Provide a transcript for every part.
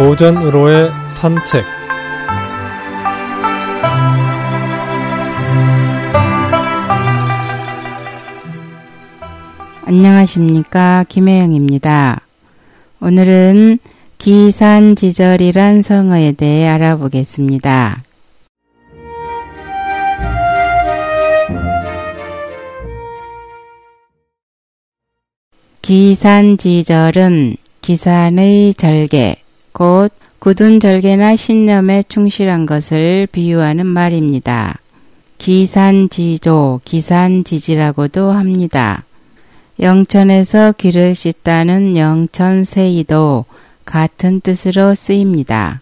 오전으로의 산책 안녕하십니까 김혜영입니다. 오늘은 기산지절이란 성어에 대해 알아보겠습니다. 기산지절은 기산의 절개, 곧 굳은 절개나 신념에 충실한 것을 비유하는 말입니다. 기산지조, 기산지지라고도 합니다. 영천에서 귀를 씻다는 영천세이도 같은 뜻으로 쓰입니다.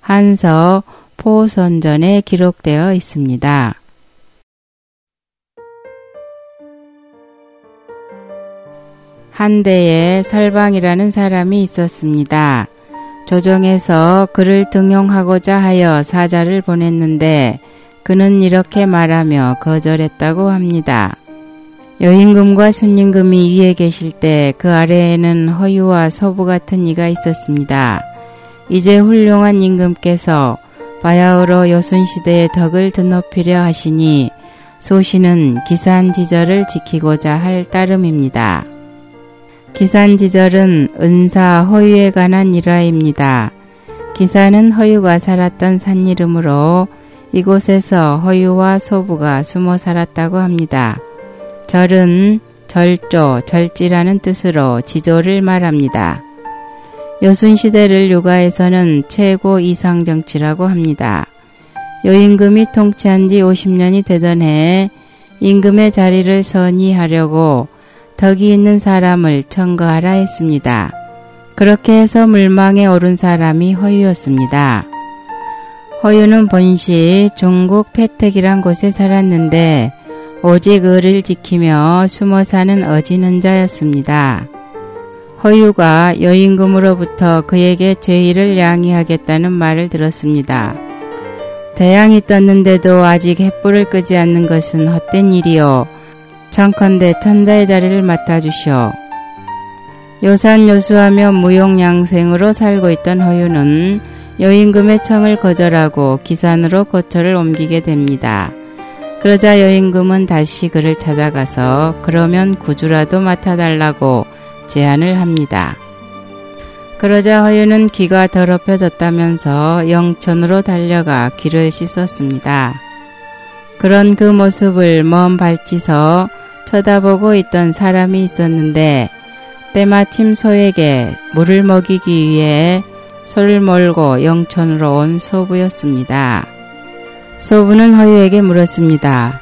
한서 포선전에 기록되어 있습니다. 한대에 설방이라는 사람이 있었습니다. 조정에서 그를 등용하고자 하여 사자를 보냈는데 그는 이렇게 말하며 거절했다고 합니다. 여임금과 순임금이 위에 계실 때 그 아래에는 허유와 소부 같은 이가 있었습니다. 이제 훌륭한 임금께서 바야흐로 여순시대의 덕을 드높이려 하시니 소시는 기산 지절을 지키고자 할 따름입니다. 기산지절은 은사 허유에 관한 일화입니다. 기산은 허유가 살았던 산 이름으로 이곳에서 허유와 소부가 숨어 살았다고 합니다. 절은 절조, 절지라는 뜻으로 지조를 말합니다. 여순시대를 육아에서는 최고 이상 정치라고 합니다. 여임금이 통치한 지 50년이 되던 해 임금의 자리를 선의하려고 덕이 있는 사람을 청거하라 했습니다. 그렇게 해서 물망에 오른 사람이 허유였습니다. 허유는 본시 중국 패택이란 곳에 살았는데 오직 을을 지키며 숨어 사는 어지는 자였습니다. 허유가 여임금으로부터 그에게 죄의를 양해하겠다는 말을 들었습니다. 태양이 떴는데도 아직 햇불을 끄지 않는 것은 헛된 일이요. 청컨대 천자의 자리를 맡아주시오. 요산요수하며 무용양생으로 살고 있던 허유는 여임금의 청을 거절하고 기산으로 거처를 옮기게 됩니다. 그러자 여임금은 다시 그를 찾아가서 그러면 구주라도 맡아달라고 제안을 합니다. 그러자 허유는 귀가 더럽혀졌다면서 영천으로 달려가 귀를 씻었습니다. 그런 그 모습을 먼 발치서 쳐다보고 있던 사람이 있었는데 때마침 소에게 물을 먹이기 위해 소를 몰고 영천으로 온 소부였습니다. 소부는 허유에게 물었습니다.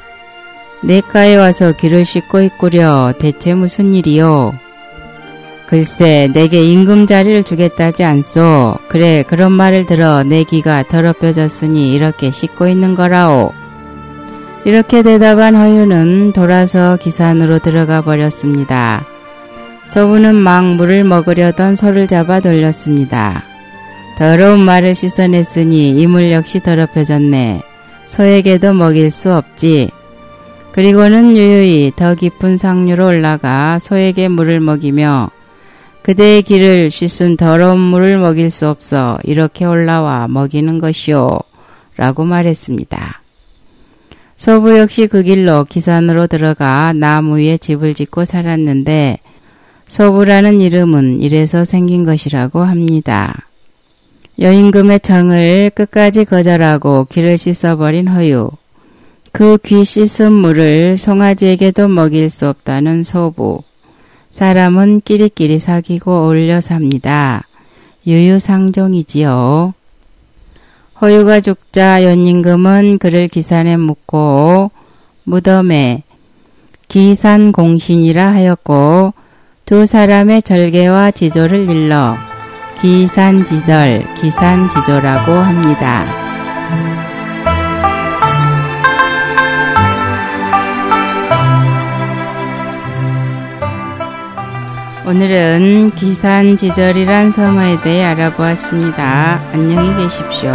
내가에 와서 귀를 씻고 있구려 대체 무슨 일이요? 글쎄 내게 임금 자리를 주겠다지 않소. 그래 그런 말을 들어 내 귀가 더럽혀졌으니 이렇게 씻고 있는 거라오. 이렇게 대답한 허유는 돌아서 기산으로 들어가 버렸습니다. 소부는 막 물을 먹으려던 소를 잡아 돌렸습니다. 더러운 말을 씻어냈으니 이물 역시 더럽혀졌네. 소에게도 먹일 수 없지. 그리고는 유유히 더 깊은 상류로 올라가 소에게 물을 먹이며 그대의 길을 씻은 더러운 물을 먹일 수 없어 이렇게 올라와 먹이는 것이오. 라고 말했습니다. 소부 역시 그 길로 기산으로 들어가 나무 위에 집을 짓고 살았는데 소부라는 이름은 이래서 생긴 것이라고 합니다. 여임금의 청을 끝까지 거절하고 귀를 씻어버린 허유. 그 귀 씻은 물을 송아지에게도 먹일 수 없다는 소부. 사람은 끼리끼리 사귀고 어울려 삽니다. 유유상종이지요. 허유가 죽자 연임금은 그를 기산에 묻고 무덤에 기산공신이라 하였고 두 사람의 절개와 지조를 일러 기산지절, 기산지조라고 합니다. 오늘은 기산지절이란 성어에 대해 알아보았습니다. 안녕히 계십시오.